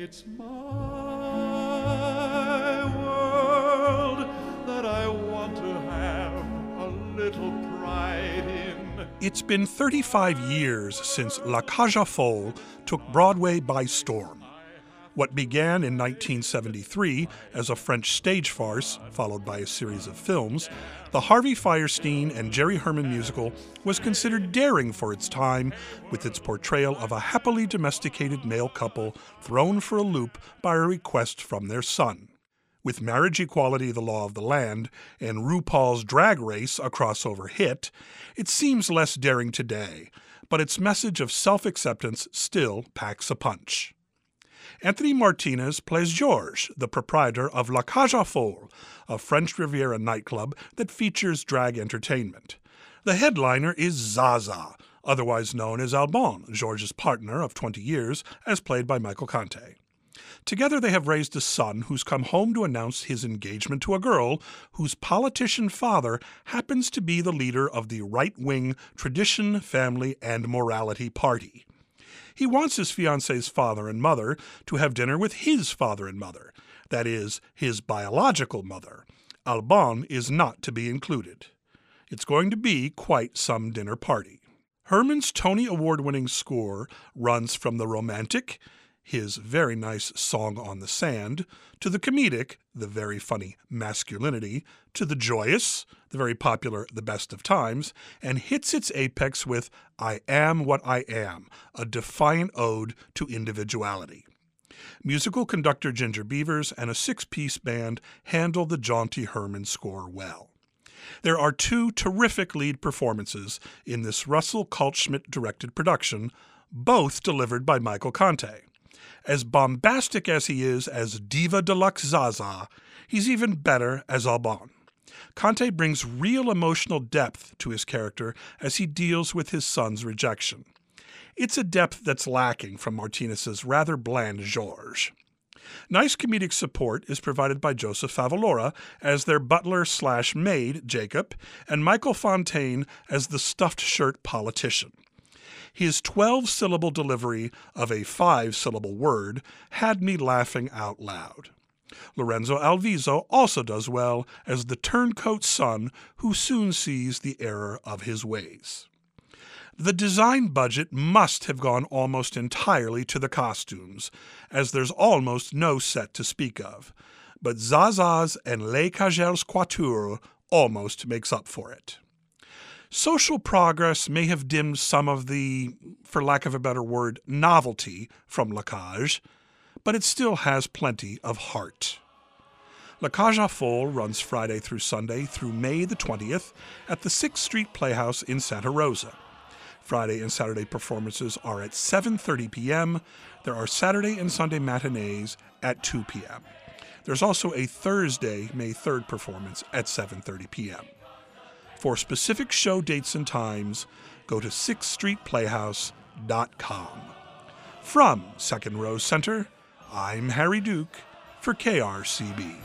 It's my world that I want to have a little pride in. It's been 35 years since La Cage aux Folles took Broadway by storm. What began in 1973 as a French stage farce, followed by a series of films, the Harvey Fierstein and Jerry Herman musical was considered daring for its time with its portrayal of a happily domesticated male couple thrown for a loop by a request from their son. With marriage equality the law of the land and RuPaul's Drag Race a crossover hit, it seems less daring today, but its message of self acceptance still packs a punch. Anthony Martinez plays Georges, the proprietor of La Cage aux Folles, a French Riviera nightclub that features drag entertainment. The headliner is Zaza, otherwise known as Albin, Georges' partner of 20 years, as played by Michael Conte. Together they have raised a son who's come home to announce his engagement to a girl whose politician father happens to be the leader of the right wing Tradition, Family, and Morality Party. He wants his fiance's father and mother to have dinner with his father and mother, that is, his biological mother. Albin is not to be included. It's going to be quite some dinner party. Herman's Tony Award winning score runs from the romantic, his very nice Song on the Sand, to the comedic, the very funny Masculinity, to the joyous, the very popular The Best of Times, and hits its apex with I Am What I Am, a defiant ode to individuality. Musical conductor Ginger Beavers and a six piece band handle the jaunty Herman score well. There are two terrific lead performances in this Russell Kaltschmidt directed production, both delivered by Michael Conte. As bombastic as he is as Diva Deluxe Zaza, he's even better as Albin. Conte brings real emotional depth to his character as he deals with his son's rejection. It's a depth that's lacking from Martinez's rather bland Georges. Nice comedic support is provided by Joseph Favalora as their butler slash maid, Jacob, and Michael Fontaine as the stuffed shirt politician. His 12 syllable delivery of a five syllable word had me laughing out loud. Lorenzo Alviso also does well as the turncoat son who soon sees the error of his ways. The design budget must have gone almost entirely to the costumes, as there's almost no set to speak of. But Zaza's and Les Cagelles' Quatuor almost makes up for it. Social progress may have dimmed some of the, for lack of a better word, novelty from La Cage, but it still has plenty of heart. La Cage aux Folles runs Friday through Sunday through May the 20th at the 6th Street Playhouse in Santa Rosa. Friday and Saturday performances are at 7:30 p.m. There are Saturday and Sunday matinees at 2 p.m. There's also a Thursday, May 3rd performance at 7:30 p.m. For specific show dates and times, go to 6thstreetplayhouse.com. From Second Row Center, I'm Harry Duke for KRCB.